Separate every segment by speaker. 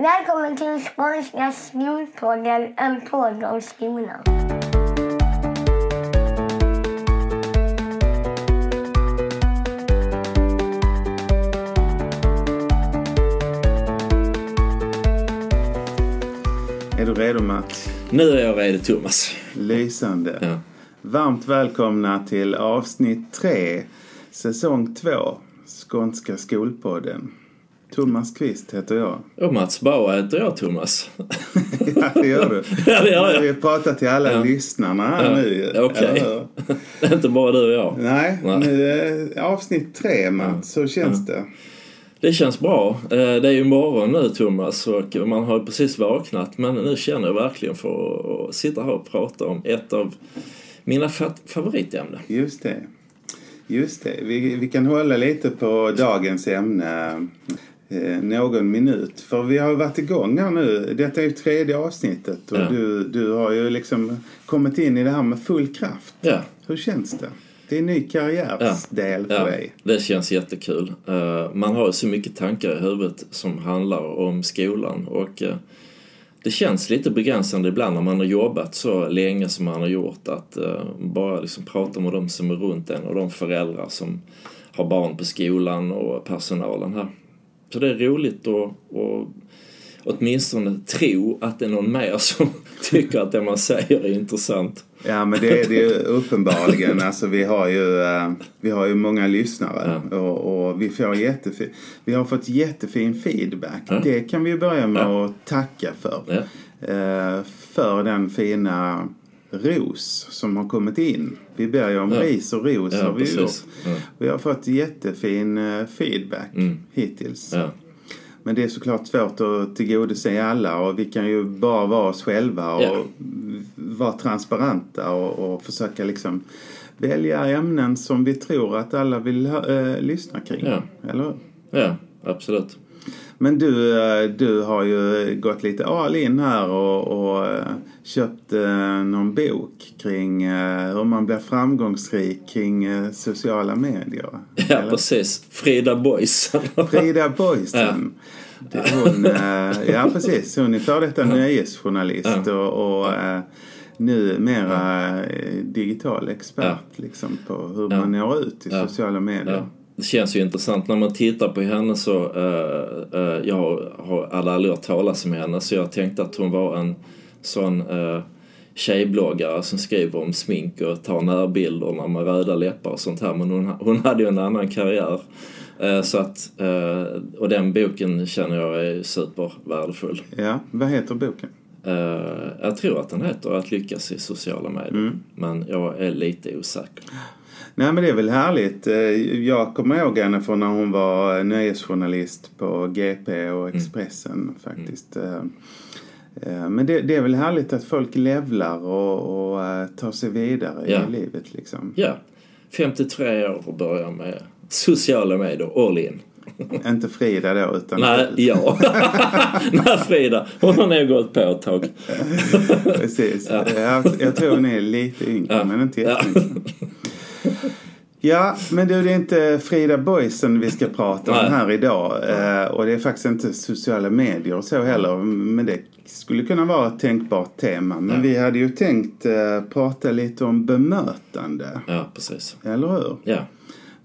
Speaker 1: Välkommen till Skånska skolpodden, en podd om skolan.
Speaker 2: Är du redo Mats?
Speaker 3: Nu är jag redo Thomas.
Speaker 2: Lysande.
Speaker 3: Ja.
Speaker 2: Varmt välkomna till avsnitt 3, säsong 2, Skånska skolpodden. Thomas Kvist heter jag.
Speaker 3: Och Mats Bauer heter jag Thomas.
Speaker 2: ja, det gör du.
Speaker 3: Ja, det gör jag.
Speaker 2: Vi pratar till alla
Speaker 3: Ja.
Speaker 2: lyssnarna här nu.
Speaker 3: Okej.
Speaker 2: hur?
Speaker 3: Inte bara du och jag.
Speaker 2: Nej,
Speaker 3: Nej.
Speaker 2: nu är avsnitt 3 Mats. Så känns det.
Speaker 3: Det känns bra. Eh, Det är ju morgon nu Thomas och man har precis vaknat men nu känner jag verkligen för att sitta här och prata om ett av mina fa- favoritämnen.
Speaker 2: Just det. Just det. Vi, vi kan hålla lite på dagens ämne eh, någon minut. För vi har varit igång här nu. Detta är ju tredje avsnittet och
Speaker 3: Ja.
Speaker 2: du, du har ju liksom kommit in i det här med full kraft.
Speaker 3: Ja,
Speaker 2: Hur känns det? Det är en ny karriärsdel för
Speaker 3: ja
Speaker 2: dig.
Speaker 3: det känns jättekul. Eh, Man har ju så mycket tankar i huvudet som handlar om skolan och eh, det känns lite begränsande ibland när man har jobbat så länge som man har gjort att bara liksom prata med de som är runt en och de föräldrar som har barn på skolan och personalen här. Så det är roligt att, att åtminstone tro att det är någon mer som tycker att det man säger är intressant.
Speaker 2: Ja men det är det ju uppenbarligen. Alltså vi har ju, eh, vi har ju många lyssnare och, och vi får jättefin, vi har fått jättefin feedback.
Speaker 3: Ja.
Speaker 2: Det kan vi börja med att tacka för.
Speaker 3: Ja.
Speaker 2: Eh, för den fina ros som har kommit in. Vi ber ju om
Speaker 3: Ja.
Speaker 2: ris och ros
Speaker 3: Ja,
Speaker 2: har vi
Speaker 3: precis.
Speaker 2: gjort.
Speaker 3: Ja.
Speaker 2: Vi har fått jättefin eh, feedback
Speaker 3: Mm.
Speaker 2: hittills.
Speaker 3: Ja.
Speaker 2: Men det är såklart svårt att tillgodose alla och vi kan ju bara vara oss själva och
Speaker 3: Ja.
Speaker 2: vara transparenta och, och försöka liksom välja ämnen som vi tror att alla vill eh, lyssna kring.
Speaker 3: Ja.
Speaker 2: Eller
Speaker 3: ja, absolut.
Speaker 2: Men du, eh, du har ju gått lite all in här och, och eh, köpt eh, någon bok kring hur man blir framgångsrik kring sociala medier.
Speaker 3: Ja,
Speaker 2: Eller?
Speaker 3: precis. Frida Boys.
Speaker 2: Frida Boysen. Det- Hon, ja precis, hon är före detta nöjesjournalist och, och eh, numera eh, digital expert
Speaker 3: Ja.
Speaker 2: liksom, på hur
Speaker 3: Ja.
Speaker 2: man når ut i
Speaker 3: Ja.
Speaker 2: sociala medier.
Speaker 3: Det känns ju intressant när man tittar på henne så, uh, uh, jag har, alla aldrig hört talas om henne så jag tänkte att hon var en sån uh, tjejbloggare som skriver om smink och tar närbilderna med röda läppar och sånt här men hon, hon hade ju en annan karriär. Så att, och den boken känner jag är supervärdefull.
Speaker 2: Ja, vad heter boken?
Speaker 3: Jag tror att den heter Att lyckas i sociala medier
Speaker 2: Mm.
Speaker 3: men jag är lite osäker.
Speaker 2: Nej men det är väl härligt. Eh, Jag kommer ihåg henne från när hon var nöjesjournalist på GP och Expressen faktiskt. Eh, eh, Men det, det är väl härligt att folk levlar och, och eh, tar sig vidare
Speaker 3: Ja.
Speaker 2: i livet liksom.
Speaker 3: Ja, 53 år och börja med sociala medier, all in.
Speaker 2: Inte Frida då utan
Speaker 3: Nej, ja. Nej, Frida, hon har nog gått på ett tag.
Speaker 2: Precis. Jag, jag tror hon är lite yngre
Speaker 3: Ja.
Speaker 2: men inte
Speaker 3: Ja.
Speaker 2: jättemycket. Ja, men du, det är inte Frida Boysen vi ska prata om här idag. Eh, och det är faktiskt inte sociala medier och så heller. Men det skulle kunna vara ett tänkbart tema. Men
Speaker 3: Ja.
Speaker 2: vi hade ju tänkt eh, prata lite om bemötande.
Speaker 3: Ja, precis.
Speaker 2: Eller hur?
Speaker 3: Ja,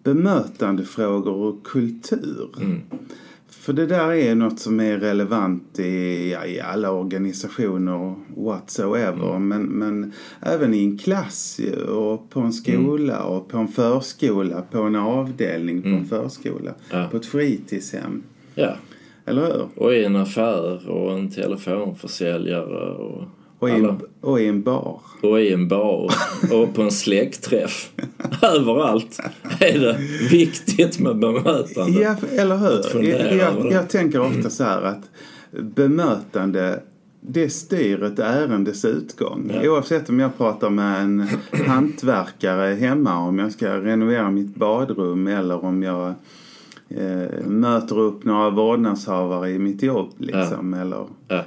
Speaker 2: Bemötandefrågor och kultur.
Speaker 3: Mm.
Speaker 2: För det där är något som är relevant i, ja, i alla organisationer whatsoever.
Speaker 3: Mm.
Speaker 2: Men, men även i en klass och på en skola
Speaker 3: Mm.
Speaker 2: och på en förskola, på en avdelning på en förskola.
Speaker 3: Ja.
Speaker 2: På ett fritidshem.
Speaker 3: ja.
Speaker 2: Eller hur?
Speaker 3: Och i en affär och en telefonförsäljare och,
Speaker 2: Och i, en, och i en bar.
Speaker 3: och i en bar och på en släktträff. Överallt är det viktigt med bemötande.
Speaker 2: Ja, eller hur? Jag, jag, jag tänker ofta så här att bemötande det styr ett ärendes utgång.
Speaker 3: Ja.
Speaker 2: Oavsett om jag pratar med en hantverkare hemma om jag ska renovera mitt badrum eller om jag eh, möter upp några vårdnadshavare i mitt jobb liksom. Eller
Speaker 3: Ja,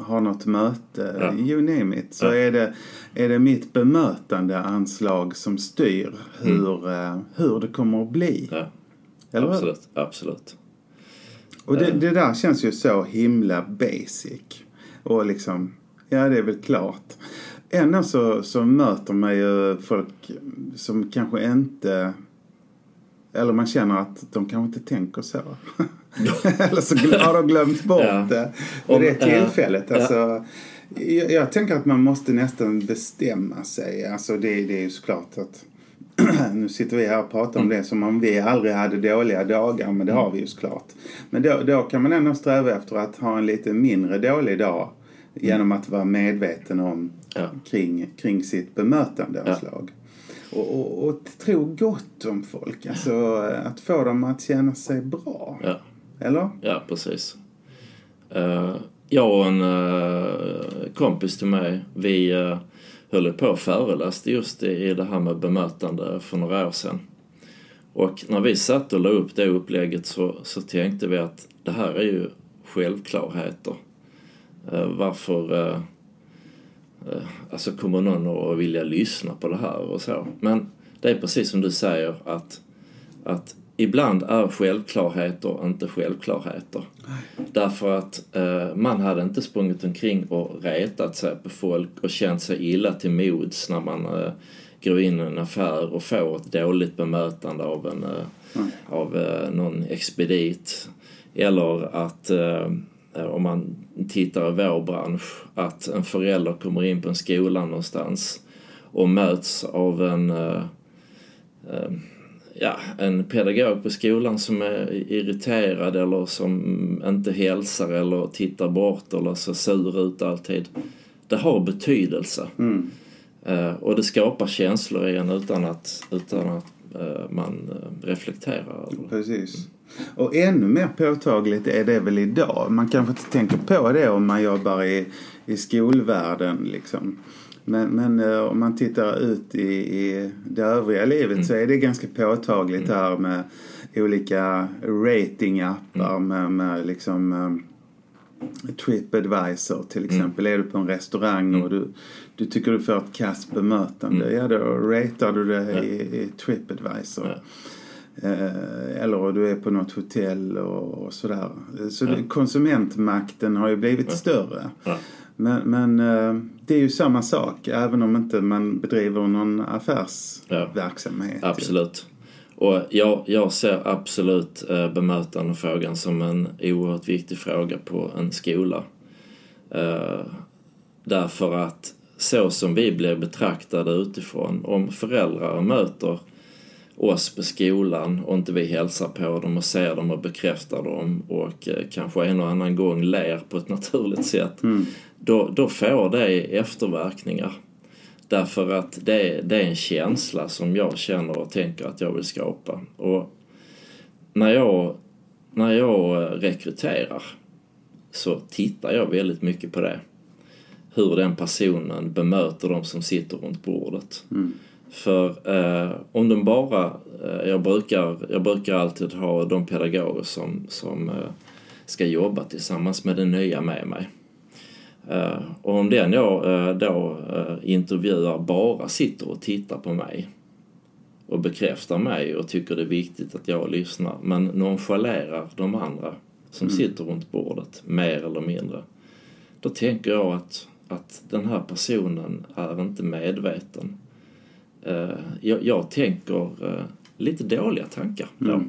Speaker 2: har något möte,
Speaker 3: Ja.
Speaker 2: you name it. Så
Speaker 3: Ja.
Speaker 2: är, det, är det mitt bemötande anslag som styr hur, eh, hur det kommer att bli.
Speaker 3: ja.
Speaker 2: Eller hur?
Speaker 3: absolut, absolut.
Speaker 2: Och det, det där känns ju så himla basic. Och liksom, ja det är väl klart. Ändå så, så möter man ju folk som kanske inte eller man känner att de kanske inte tänker så. Eller så har de glömt bort
Speaker 3: Ja.
Speaker 2: det vid det tillfället.
Speaker 3: ja.
Speaker 2: Alltså, jag, jag tänker att man måste nästan bestämma sig. Alltså det, det är ju såklart att nu sitter vi här och pratar
Speaker 3: Mm.
Speaker 2: om det som om vi aldrig hade dåliga dagar, men det har vi ju såklart. Men då, då kan man ändå sträva efter att ha en lite mindre dålig dag genom att vara medveten om
Speaker 3: Ja.
Speaker 2: kring, kring sitt bemötande av
Speaker 3: Ja.
Speaker 2: slag. Och, och, och tro gott om folk, alltså att få dem att känna sig bra.
Speaker 3: Ja.
Speaker 2: Eller?
Speaker 3: Ja, precis. Eh, jag och en eh, kompis till mig, vi uh, höll på och föreläste just i, i det här med bemötande för några år sedan. Och när vi satt och la upp det upplägget så, så tänkte vi att det här är ju självklarheter. Eh, varför alltså kommer någon att vilja lyssna på det här och så. Men det är precis som du säger att, att ibland är självklarheter inte självklarheter. Därför att eh, man hade inte sprungit omkring och retat sig på folk och känt sig illa till mods när man eh, går in i en affär och får ett dåligt bemötande av, en, eh, av eh, någon expedit. Eller att eh, om man tittar i vår bransch, att en förälder kommer in på en skola någonstans och möts av en eh, eh, ja, en pedagog på skolan som är irriterad eller som inte hälsar eller tittar bort eller ser sur ut alltid. Det har betydelse. Eh, och det skapar känslor i en utan att, utan att eh, man eh, reflekterar. Eller?
Speaker 2: Precis. Och ännu mer påtagligt är det väl idag. Man kanske inte tänker på det om man jobbar i, i skolvärlden liksom. Men, men eh, om man tittar ut i, i det övriga livet så är det ganska påtagligt här med olika ratingappar med, med liksom eh, Tripadvisor till exempel. Är du på en restaurang och du, du tycker du får ett kasst bemötande, ja då ratear du det i, i Tripadvisor.
Speaker 3: Ja.
Speaker 2: Eh, eller du är på något hotell och, och sådär. Så det, konsumentmakten har ju blivit större.
Speaker 3: Ja.
Speaker 2: Men, men eh, det är ju samma sak även om inte man bedriver någon affärsverksamhet.
Speaker 3: Absolut. Och jag, jag ser absolut eh, bemötandefrågan som en oerhört viktig fråga på en skola. Eh, därför att så som vi blir betraktade utifrån, om föräldrar möter oss på skolan och inte vi hälsar på dem och ser dem och bekräftar dem och eh, kanske en och annan gång ler på ett naturligt sätt, då, då får det efterverkningar. Därför att det, det är en känsla som jag känner och tänker att jag vill skapa. Och när jag, när jag eh, rekryterar så tittar jag väldigt mycket på det. Hur den personen bemöter de som sitter runt bordet. För eh, om de bara, eh, jag, brukar, jag brukar alltid ha de pedagoger som, som eh, ska jobba tillsammans med den nya med mig. Eh, och om den jag eh, då eh, intervjuar bara sitter och tittar på mig och bekräftar mig och tycker det är viktigt att jag lyssnar men nonchalerar de andra som sitter runt bordet mer eller mindre. Då tänker jag att, att den här personen är inte medveten. Jag, jag tänker lite dåliga tankar då.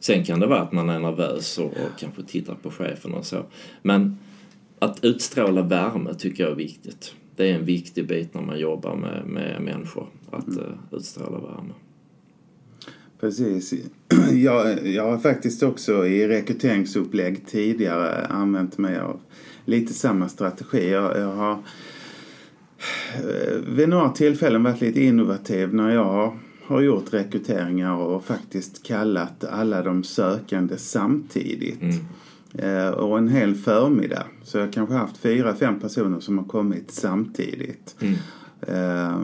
Speaker 3: Sen kan det vara att man är nervös och, och kanske tittar på chefen och så. Men att utstråla värme tycker jag är viktigt. Det är en viktig bit när man jobbar med, med människor, att uh, utstråla värme.
Speaker 2: Precis. Jag, jag har faktiskt också i rekryteringsupplägg tidigare använt mig av lite samma strategi. Jag, jag har eh, vid några tillfällen varit lite innovativ när jag har, gjort rekryteringar och faktiskt kallat alla de sökande samtidigt. Eh, och en hel förmiddag. Så jag kanske haft fyra, fem personer som har kommit samtidigt. Eh,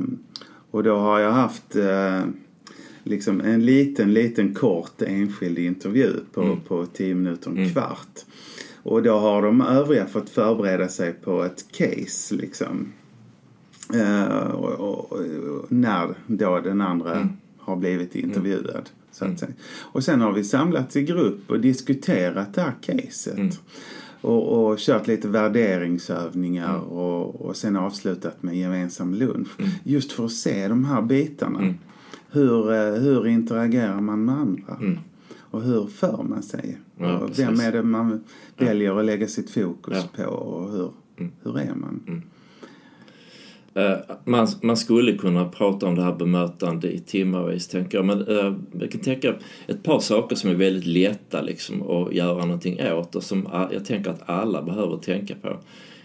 Speaker 2: och då har jag haft eh, liksom en liten, liten kort enskild intervju på, på tio minuter, en kvart. Och då har de övriga fått förbereda sig på ett case liksom. Eh, och, och, och när då den andra har blivit intervjuad. Så att säga. Och sen har vi samlats i grupp och diskuterat det här caset.
Speaker 3: Mm.
Speaker 2: Och, och kört lite värderingsövningar
Speaker 3: Mm.
Speaker 2: och, och sen avslutat med gemensam lunch.
Speaker 3: Mm.
Speaker 2: Just för att se de här bitarna.
Speaker 3: Mm.
Speaker 2: Hur, eh, hur interagerar man med andra?
Speaker 3: Mm.
Speaker 2: Och hur för man sig?
Speaker 3: Ja,
Speaker 2: och vem är det man väljer att lägga sitt fokus
Speaker 3: Ja.
Speaker 2: på? Och hur, hur är man?
Speaker 3: Eh, man, man skulle kunna prata om det här bemötande i timmarvis tänker jag. Men eh, jag kan tänka ett par saker som är väldigt lätta liksom att göra någonting åt och som jag tänker att alla behöver tänka på.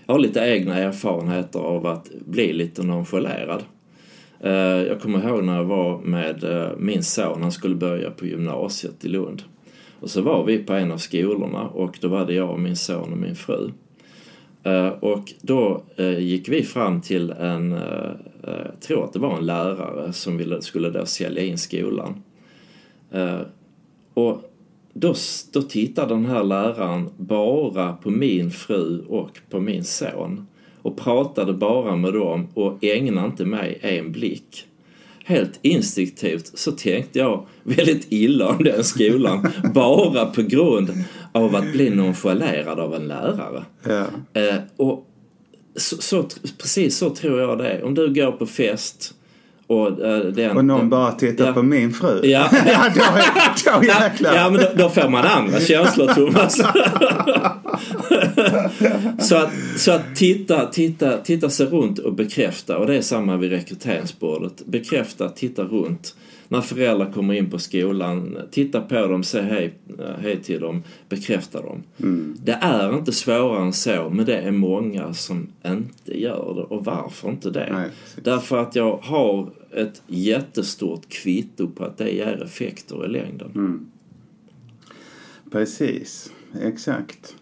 Speaker 3: Jag har lite egna erfarenheter av att bli lite nonchalerad. Eh, jag kommer ihåg när jag var med eh, min son, han skulle börja på gymnasiet i Lund. Och så var vi på en av skolorna och då var det jag, och min son och min fru. Eh, och då eh, gick vi fram till en, eh, jag tror att det var en lärare som ville, skulle då sälja in skolan. Och då, då tittade den här läraren bara på min fru och på min son och pratade bara med dem och ägnade inte mig en blick. Helt instinktivt så tänkte jag väldigt illa om den skolan bara på grund av att bli nonchalerad av en lärare.
Speaker 2: Ja.
Speaker 3: Eh, och så, så, precis så tror jag det är. Om du går på fest och eh, den...
Speaker 2: Och någon
Speaker 3: den-
Speaker 2: bara tittar
Speaker 3: ja.
Speaker 2: på min fru.
Speaker 3: Ja.
Speaker 2: ja då, då jäklar.
Speaker 3: ja men då, då får man andra känslor Thomas. så att, så att titta, titta, titta sig runt och bekräfta och det är samma vid rekryteringsbordet. Bekräfta, titta runt. När föräldrar kommer in på skolan, titta på dem, säg hej, hej till dem, bekräfta dem. Det är inte svårare än så, men det är många som inte gör det. Och varför inte det?
Speaker 2: Nej.
Speaker 3: Därför att jag har ett jättestort kvitto på att det ger effekter i längden.
Speaker 2: Precis, exakt.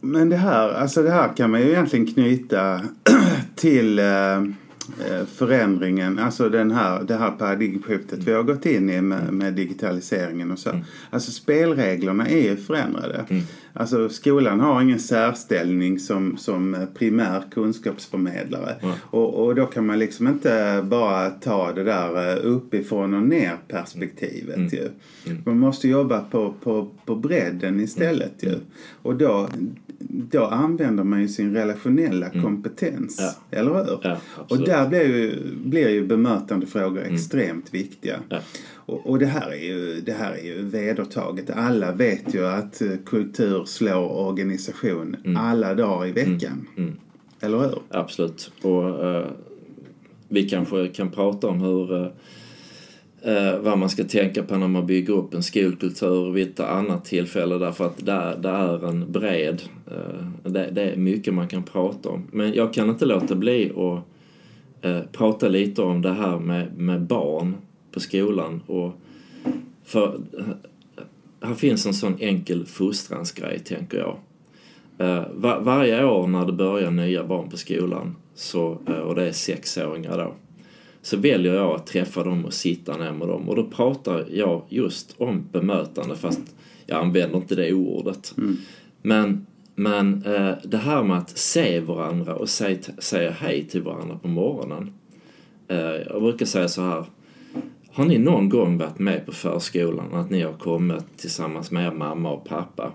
Speaker 2: Men det här, alltså det här kan man ju egentligen knyta till eh, eh, förändringen, alltså den här, det här paradigmskiftet vi har gått in i med, med digitaliseringen och så. Alltså spelreglerna är ju förändrade. Alltså skolan har ingen särställning som, som primär kunskapsförmedlare. Och, och då kan man liksom inte bara ta det där eh, uppifrån och ner perspektivet ju. Man måste jobba på, på, på bredden istället ju. Och då, då använder man ju sin relationella kompetens.
Speaker 3: Ja.
Speaker 2: Eller hur?
Speaker 3: Ja,
Speaker 2: och där blir ju, blir ju bemötandefrågor extremt viktiga.
Speaker 3: Ja.
Speaker 2: Och, och det, här är ju, det här är ju vedertaget. Alla vet ju att eh, kultur slår organisation alla dagar i veckan. Eller hur?
Speaker 3: Absolut. Och eh, vi kanske kan prata om hur eh, eh, vad man ska tänka på när man bygger upp en skolkultur vid ett annat tillfälle därför att det, det är en bred, eh, det, det är mycket man kan prata om. Men jag kan inte låta bli att eh, prata lite om det här med, med barn på skolan och för eh, här finns en sån enkel fostransgrej tänker jag. Eh, Var, varje år när det börjar nya barn på skolan så, eh, och det är sexåringar då så väljer jag att träffa dem och sitta ner med dem och då pratar jag just om bemötande fast jag använder inte det ordet. Men, men eh, det här med att se varandra och säga, säga hej till varandra på morgonen. Eh, jag brukar säga så här. Har ni någon gång varit med på förskolan att ni har kommit tillsammans med er mamma och pappa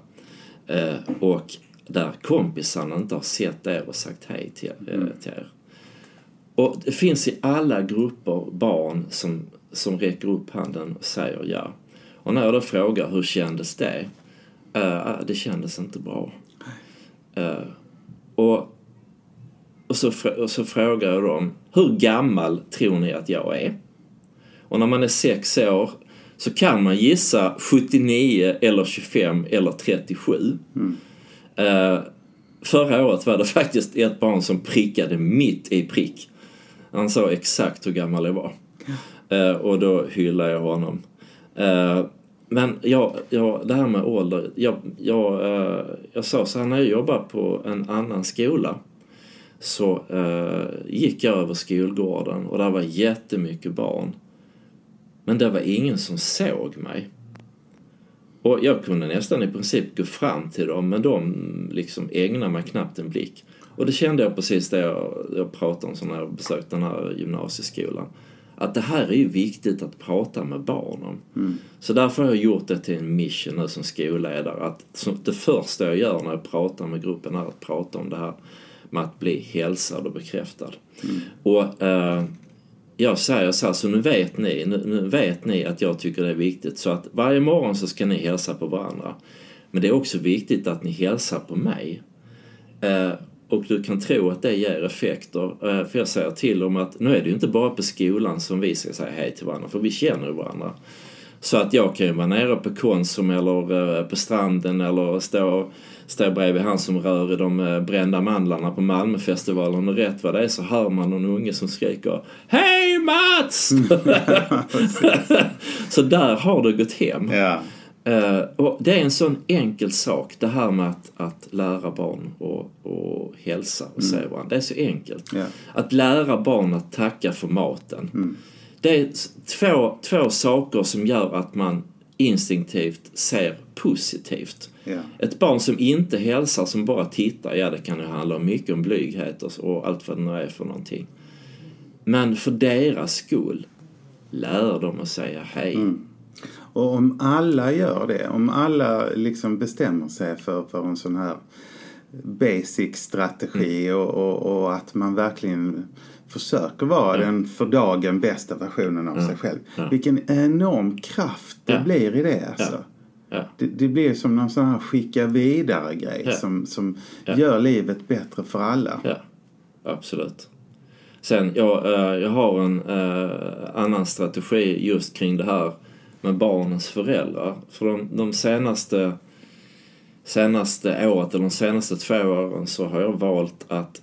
Speaker 3: eh, och där kompisarna inte har sett er och sagt hej till, eh, till er? Och det finns i alla grupper barn som, som räcker upp handen och säger ja. Och när jag då frågar hur kändes det? Uh, det kändes inte bra. Eh, och, och, så, och så frågar jag dem, hur gammal tror ni att jag är? Och när man är sex år så kan man gissa 79 eller 25 eller 37. Eh, förra året var det faktiskt ett barn som prickade mitt i prick. Han sa exakt hur gammal jag var. Eh, och då hyllade jag honom. Eh, men jag, jag, det här med ålder. Jag, jag, eh, jag sa så här när jag jobbade på en annan skola så eh, gick jag över skolgården och där var jättemycket barn. Men det var ingen som såg mig. Och jag kunde nästan i princip gå fram till dem men de liksom ägnade mig knappt en blick. Och det kände jag precis det jag, jag pratade om så när jag besökte den här gymnasieskolan. Att det här är ju viktigt att prata med barn om. Så därför har jag gjort det till en mission nu som skolledare. Att som det första jag gör när jag pratar med gruppen är att prata om det här med att bli hälsad och bekräftad. Och eh, jag säger så här, så nu vet ni, nu, nu vet ni att jag tycker det är viktigt. Så att varje morgon så ska ni hälsa på varandra. Men det är också viktigt att ni hälsar på mig. Eh, och du kan tro att det ger effekter. Eh, för jag säger till dem att nu är det ju inte bara på skolan som vi ska säga hej till varandra, för vi känner ju varandra. Så att jag kan ju vara nere på Konsum eller eh, på stranden eller stå, stå bredvid han som rör i de eh, brända mandlarna på Malmöfestivalen och rätt vad det är så hör man någon unge som skriker Hej Mats! så där har det gått hem.
Speaker 2: Ja.
Speaker 3: Eh, och det är en sån enkel sak, det här med att, att lära barn och, och hälsa och se varandra. Det är så enkelt.
Speaker 2: Ja.
Speaker 3: Att lära barn att tacka för maten. Det är två, två saker som gör att man instinktivt ser positivt.
Speaker 2: Ja.
Speaker 3: Ett barn som inte hälsar, som bara tittar, ja det kan ju handla mycket om blyghet och, så- allt vad det nu är för någonting. Men för deras skull, lär dem att säga hej.
Speaker 2: Och om alla gör det, om alla liksom bestämmer sig för, för en sån här basic strategi och, och, och att man verkligen försöker vara den för dagen bästa versionen av sig själv. Vilken enorm kraft det
Speaker 3: Ja.
Speaker 2: blir i det alltså.
Speaker 3: Ja.
Speaker 2: Det, det blir som någon sån här skicka vidare grej
Speaker 3: Ja.
Speaker 2: som, som
Speaker 3: Ja.
Speaker 2: gör livet bättre för alla.
Speaker 3: Ja, absolut. Sen, jag, eh, jag har en eh, annan strategi just kring det här med barnens föräldrar. För de, de senaste, senaste året, eller de senaste två åren, så har jag valt att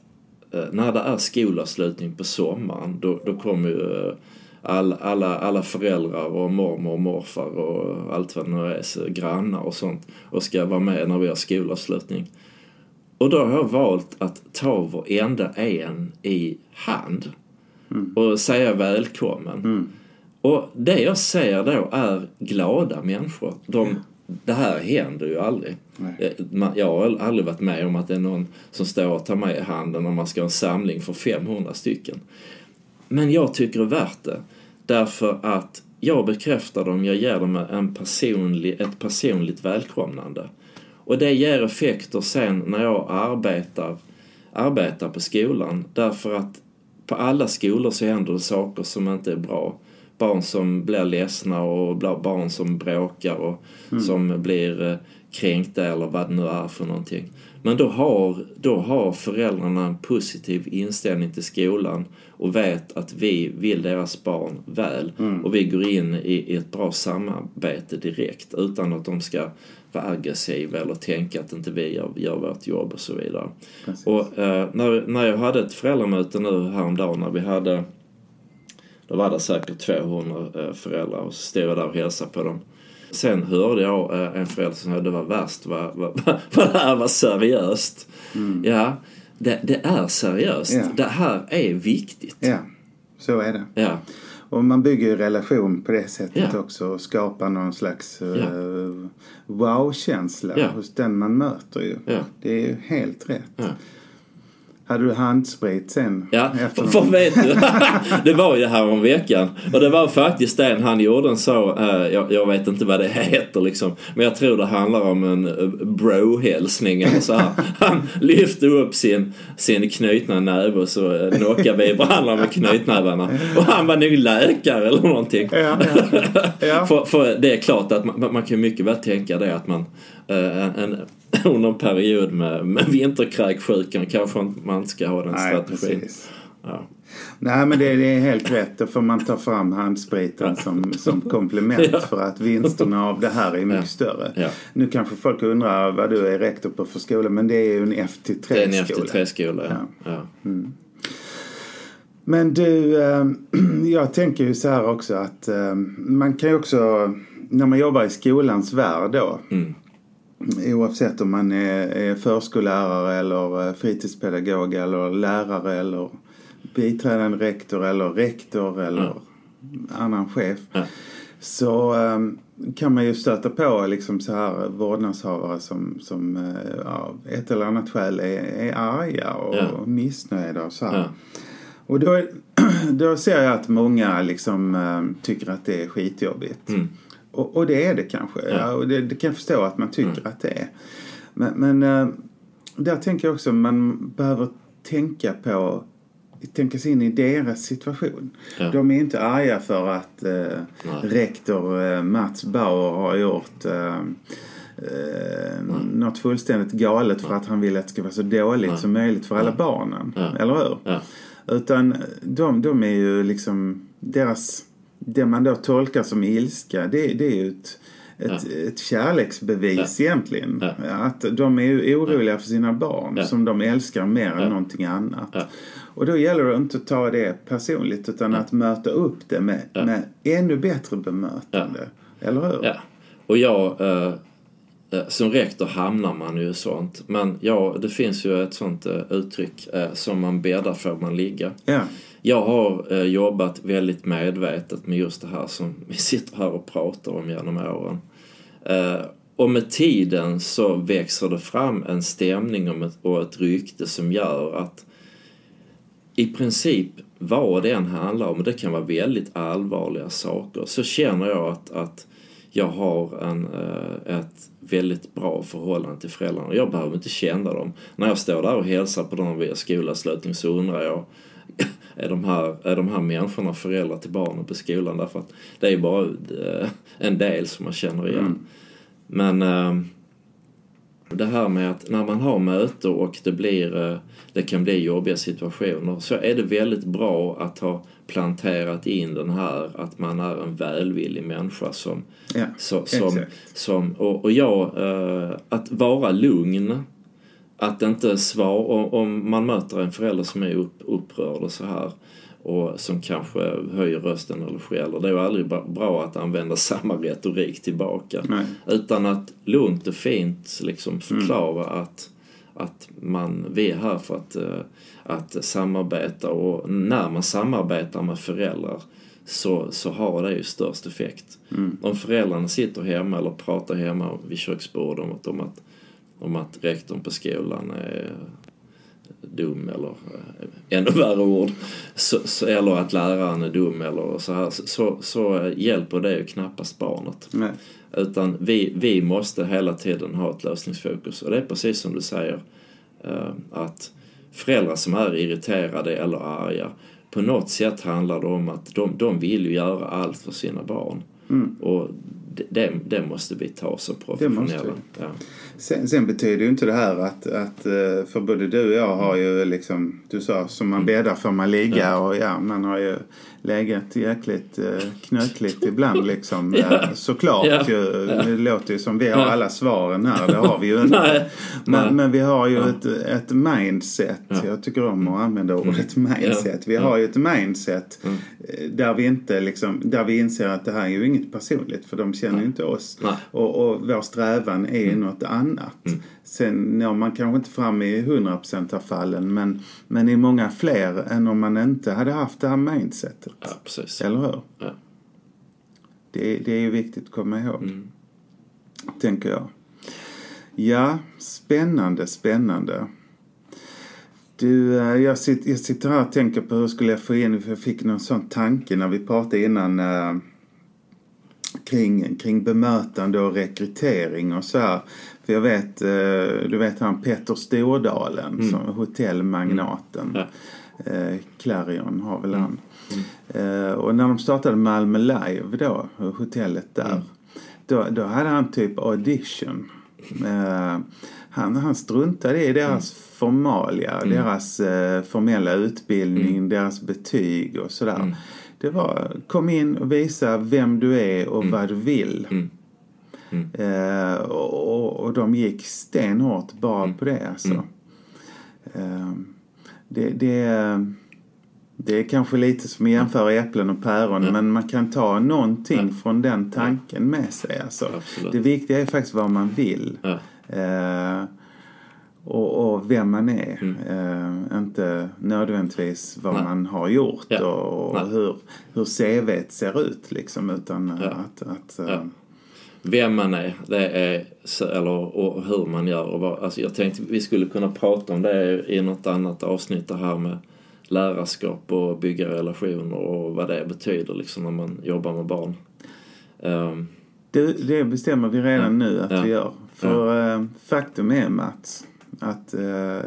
Speaker 3: eh, när det är skolavslutning på sommaren, då, då kommer ju eh, all, alla, alla föräldrar och mormor och morfar och allt vad det nu är, grannar och sånt och ska vara med när vi har skolavslutning. Och då har jag valt att ta varenda en i hand och säga välkommen. Och det jag ser då är glada människor. De, det här händer ju aldrig.
Speaker 2: Nej.
Speaker 3: Eh, Jag har aldrig varit med om att det är någon som står och tar med i handen om man ska ha en samling för 500 stycken. Men jag tycker det är värt det. Därför att jag bekräftar dem, jag ger dem en personlig, ett personligt välkomnande. Och det ger effekter sen när jag arbetar, arbetar på skolan. Därför att på alla skolor så händer det saker som inte är bra. Barn som blir ledsna och barn som bråkar och som blir eh, kränkta eller vad det nu är för någonting. Men då har, då har föräldrarna en positiv inställning till skolan och vet att vi vill deras barn väl och vi går in i, i ett bra samarbete direkt utan att de ska vara aggressiva eller tänka att inte vi gör, gör vårt jobb och så vidare.
Speaker 2: Precis.
Speaker 3: Och eh, när, när jag hade ett föräldramöte nu häromdagen när vi hade då var det säkert 200 eh, föräldrar och så stod jag där och hälsade på dem. Sen hörde jag eh, en förälder som sa det var värst vad, vad, vad det här var seriöst. Ja, det, det är seriöst.
Speaker 2: Ja.
Speaker 3: Det här är viktigt.
Speaker 2: Ja, så är det.
Speaker 3: Ja,
Speaker 2: Och man bygger ju relation på det sättet också och skapar någon slags eh, wow-känsla hos den man möter ju. Det är ju helt rätt. Hade du handsprit sen?
Speaker 3: Ja, för vet du, det var ju här om veckan och det var faktiskt en, han gjorde en så, eh, jag, jag vet inte vad det heter liksom, men jag tror det handlar om en eh, bro-hälsning eller så här. Han lyfte upp sin, sin knutna näve och så eh, knockade vi varandra med knytnävarna och han var nog läkare eller någonting.
Speaker 2: Ja, ja. Ja.
Speaker 3: För, för det är klart att man, man kan mycket väl tänka det att man en, en, under en period med, med vinterkräksjukan kanske man ska ha den
Speaker 2: Nej,
Speaker 3: strategin.
Speaker 2: precis.
Speaker 3: Ja.
Speaker 2: Nej, men det, det är helt rätt. Då får man ta fram handspriten som, som komplement
Speaker 3: Ja.
Speaker 2: för att vinsterna av det här är mycket
Speaker 3: Ja.
Speaker 2: större. Nu kanske folk undrar vad du är rektor på för skola, men det är ju en FT3-skola.
Speaker 3: Det är en FT3-skola, ja. ja.
Speaker 2: Men du, eh, jag tänker ju så här också att eh, man kan ju också, när man jobbar i skolans värld då,
Speaker 3: Mm.
Speaker 2: Oavsett om man är, är förskollärare eller eh, fritidspedagog eller lärare eller biträdande rektor eller rektor eller annan chef.
Speaker 3: Ja.
Speaker 2: Så eh, kan man ju stöta på liksom så här vårdnadshavare som, som eh, av ett eller annat skäl är, är arga och
Speaker 3: Ja.
Speaker 2: missnöjda och så här.
Speaker 3: Ja.
Speaker 2: Och då då ser jag att många liksom eh, tycker att det är skitjobbigt.
Speaker 3: Mm.
Speaker 2: Och, och det är det kanske.
Speaker 3: Ja.
Speaker 2: Ja. och det, det kan jag förstå att man tycker
Speaker 3: Mm.
Speaker 2: att det är. Men, men eh, där tänker jag också att man behöver tänka på tänka sig in i deras situation.
Speaker 3: Ja.
Speaker 2: De är inte arga för att
Speaker 3: Nej.
Speaker 2: rektor eh, Mats Bauer har gjort eh, eh, något fullständigt galet för att han vill att det ska vara så dåligt
Speaker 3: Nej.
Speaker 2: som möjligt för alla barnen. Eller hur? Utan de, de är ju liksom deras, det man då tolkar som ilska, det, det är ju ett, ett, ett kärleksbevis egentligen.
Speaker 3: Ja.
Speaker 2: Att de är ju oroliga för sina barn
Speaker 3: Ja.
Speaker 2: som de älskar mer
Speaker 3: Ja.
Speaker 2: än någonting annat.
Speaker 3: Ja.
Speaker 2: Och då gäller det inte att ta det personligt utan att möta upp det med,
Speaker 3: Ja.
Speaker 2: med ännu bättre bemötande. Eller hur?
Speaker 3: Ja. Och jag, eh, eh, som rektor hamnar man ju i sånt. Men ja, det finns ju ett sånt eh, uttryck eh, som man bäddar får man ligga. Jag har eh, jobbat väldigt medvetet med just det här som vi sitter här och pratar om genom åren. Eh, och med tiden så växer det fram en stämning ett, och ett rykte som gör att i princip vad det än handlar om, och det kan vara väldigt allvarliga saker, så känner jag att, att jag har en, eh, ett väldigt bra förhållande till föräldrarna. Jag behöver inte känna dem. När jag står där och hälsar på dem vid skolavslutning så undrar jag är de, här, är de här människorna föräldrar till barnen på skolan? Därför att det är ju bara eh, en del som man känner igen. Men eh, det här med att när man har möte och det, blir, eh, det kan bli jobbiga situationer så är det väldigt bra att ha planterat in den här att man är en välvillig människa som,
Speaker 2: Ja,
Speaker 3: så, som, som och, och jag, eh, att vara lugn att inte svara, om, man möter en förälder som är upp, upprörd och så här och som kanske höjer rösten eller skäller. Det är ju aldrig bra- att använda samma retorik tillbaka.
Speaker 2: Nej.
Speaker 3: Utan att lugnt och fint liksom förklara att, att man, vi är här för att, eh, att samarbeta och när man samarbetar med föräldrar så, så har det ju störst effekt. Om föräldrarna sitter hemma eller pratar hemma vid köksbordet om att, om att, rektorn på skolan är dum eller eh, ännu värre ord. Så, så, eller att läraren är dum eller så här. Så, så, hjälper det ju knappast barnet.
Speaker 2: Nej.
Speaker 3: Utan vi, vi måste hela tiden ha ett lösningsfokus. Och det är precis som du säger. eh, Att föräldrar som är irriterade eller arga. På något sätt handlar det om att de, de vill ju göra allt för sina barn. Och det, det, måste vi ta som professionella. Ja.
Speaker 2: Sen, sen betyder ju inte det här att, att eh, för både du och jag har ju liksom, du sa som man bäddar får man ligga och ja, man har ju legat jäkligt eh, knökligt ibland liksom.
Speaker 3: Ja.
Speaker 2: Eh, Såklart
Speaker 3: Ja.
Speaker 2: ju. Det låter ju som vi har
Speaker 3: Ja.
Speaker 2: alla svaren här, det har vi ju inte. Men, men vi har ju
Speaker 3: Ja.
Speaker 2: ett, ett mindset.
Speaker 3: Ja. Mm.
Speaker 2: Jag tycker om att använda ordet mindset. Vi
Speaker 3: Ja.
Speaker 2: har ju ett mindset
Speaker 3: Mm.
Speaker 2: eh, där vi inte liksom, där vi inser att det här är ju inget personligt för de känner ju inte oss.
Speaker 3: Mm.
Speaker 2: Och, och vår strävan är ju något annat. Sen når man kanske inte fram i 100% av fallen men, men i många fler än om man inte hade haft det här mindsetet.
Speaker 3: ja, precis.
Speaker 2: Eller hur?
Speaker 3: Ja.
Speaker 2: Det, det är ju viktigt att komma ihåg.
Speaker 3: Mm.
Speaker 2: Tänker jag. Ja, spännande, spännande. Du, eh, jag sitter, jag sitter här och tänker på hur skulle jag få in, för jag fick någon sån tanke när vi pratade innan eh, kring, kring bemötande och rekrytering och så här. För jag vet, eh, du vet han Petter Stordalen, som hotellmagnaten.
Speaker 3: Ja.
Speaker 2: Eh, Clarion har väl han. Eh, och när de startade Malmö Live då, hotellet där. Då, då hade han typ audition. Han, han struntade i deras formalia, deras eh, formella utbildning, deras betyg och sådär. Det var kom in och visa vem du är och vad du vill.
Speaker 3: Mm.
Speaker 2: Eh, och, och de gick stenhårt bara på det alltså. Eh, det, det, det är kanske lite som att jämföra äpplen och päron men man kan ta någonting från den tanken med sig. Alltså.
Speaker 3: Absolut.
Speaker 2: Det viktiga är faktiskt vad man vill. Eh, och, och vem man är. Eh, inte nödvändigtvis vad
Speaker 3: Mm. Nej.
Speaker 2: man har gjort
Speaker 3: Ja.
Speaker 2: och, och hur, hur CVt ser ut liksom. Utan eh,
Speaker 3: Ja.
Speaker 2: att, att eh,
Speaker 3: Ja. Vem man är, det är eller och hur man gör och vad, alltså jag tänkte vi skulle kunna prata om det i något annat avsnitt det här med lärarskap och bygga relationer och vad det betyder liksom när man jobbar med barn. Um,
Speaker 2: det, det bestämmer vi redan ja. nu att
Speaker 3: ja.
Speaker 2: vi gör. För ja. uh, faktum är Mats att uh,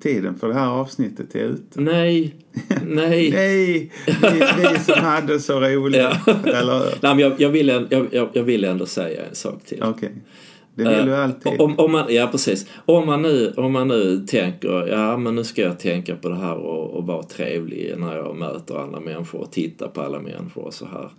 Speaker 2: tiden för det här avsnittet är ute.
Speaker 3: Nej, nej.
Speaker 2: nej, vi, vi som hade så roligt. ja. Eller? Nej,
Speaker 3: men jag, jag, vill, jag, jag, jag vill ändå säga en sak till.
Speaker 2: Okej. Okay. Det vill uh, du alltid.
Speaker 3: Om, om man, ja, precis. Om man, nu, om man nu tänker, ja men nu ska jag tänka på det här och, och vara trevlig när jag möter andra människor och titta på alla människor och så här.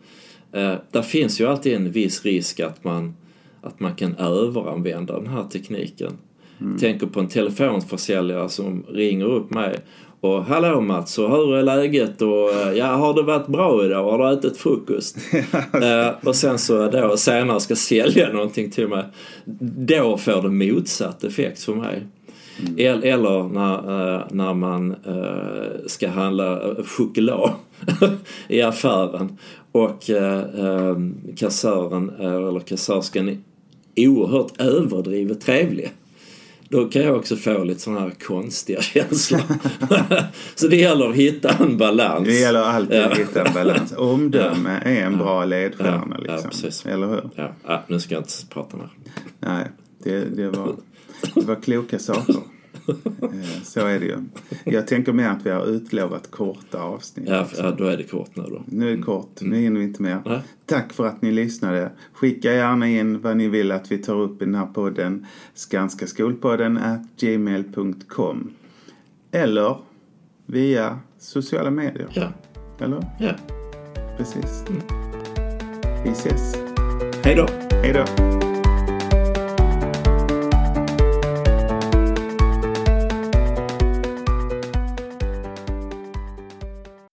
Speaker 3: Uh, där finns ju alltid en viss risk att man, att man kan överanvända den här tekniken. Mm. Tänker på en telefonförsäljare som ringer upp mig och hallå Mats, och hur är läget? Och ja, har det varit bra idag? Har du ätit frukost? eh, och sen så då senare ska sälja någonting till mig. Då får det motsatt effekt för mig. Mm. Eller när, eh, när man eh, ska handla eh, choklad i affären och eh, kassören eller kassörskan är oerhört överdrivet trevlig då kan jag också få lite sådana här konstiga känslor. så det gäller att hitta en balans.
Speaker 2: Det gäller alltid att hitta en balans. Omdöme ja. är en bra ledstjärna. Liksom. Ja, Eller hur?
Speaker 3: Ja. ja, nu ska jag inte prata mer.
Speaker 2: Nej, det, det, var, det var kloka saker. Eh, så är det ju. Jag tänker mer att vi har utlovat korta avsnitt.
Speaker 3: Ja, ja då är det kort nu då.
Speaker 2: Nu är det kort. Nu hinner vi inte mer. Nej. Tack för att ni lyssnade. Skicka gärna in vad ni vill att vi tar upp i den här podden. Skanska skolpodden at gmail.com Eller via sociala medier.
Speaker 3: Ja.
Speaker 2: Eller?
Speaker 3: Ja.
Speaker 2: Precis. Mm. Vi ses.
Speaker 3: Hej då.
Speaker 2: Hej då.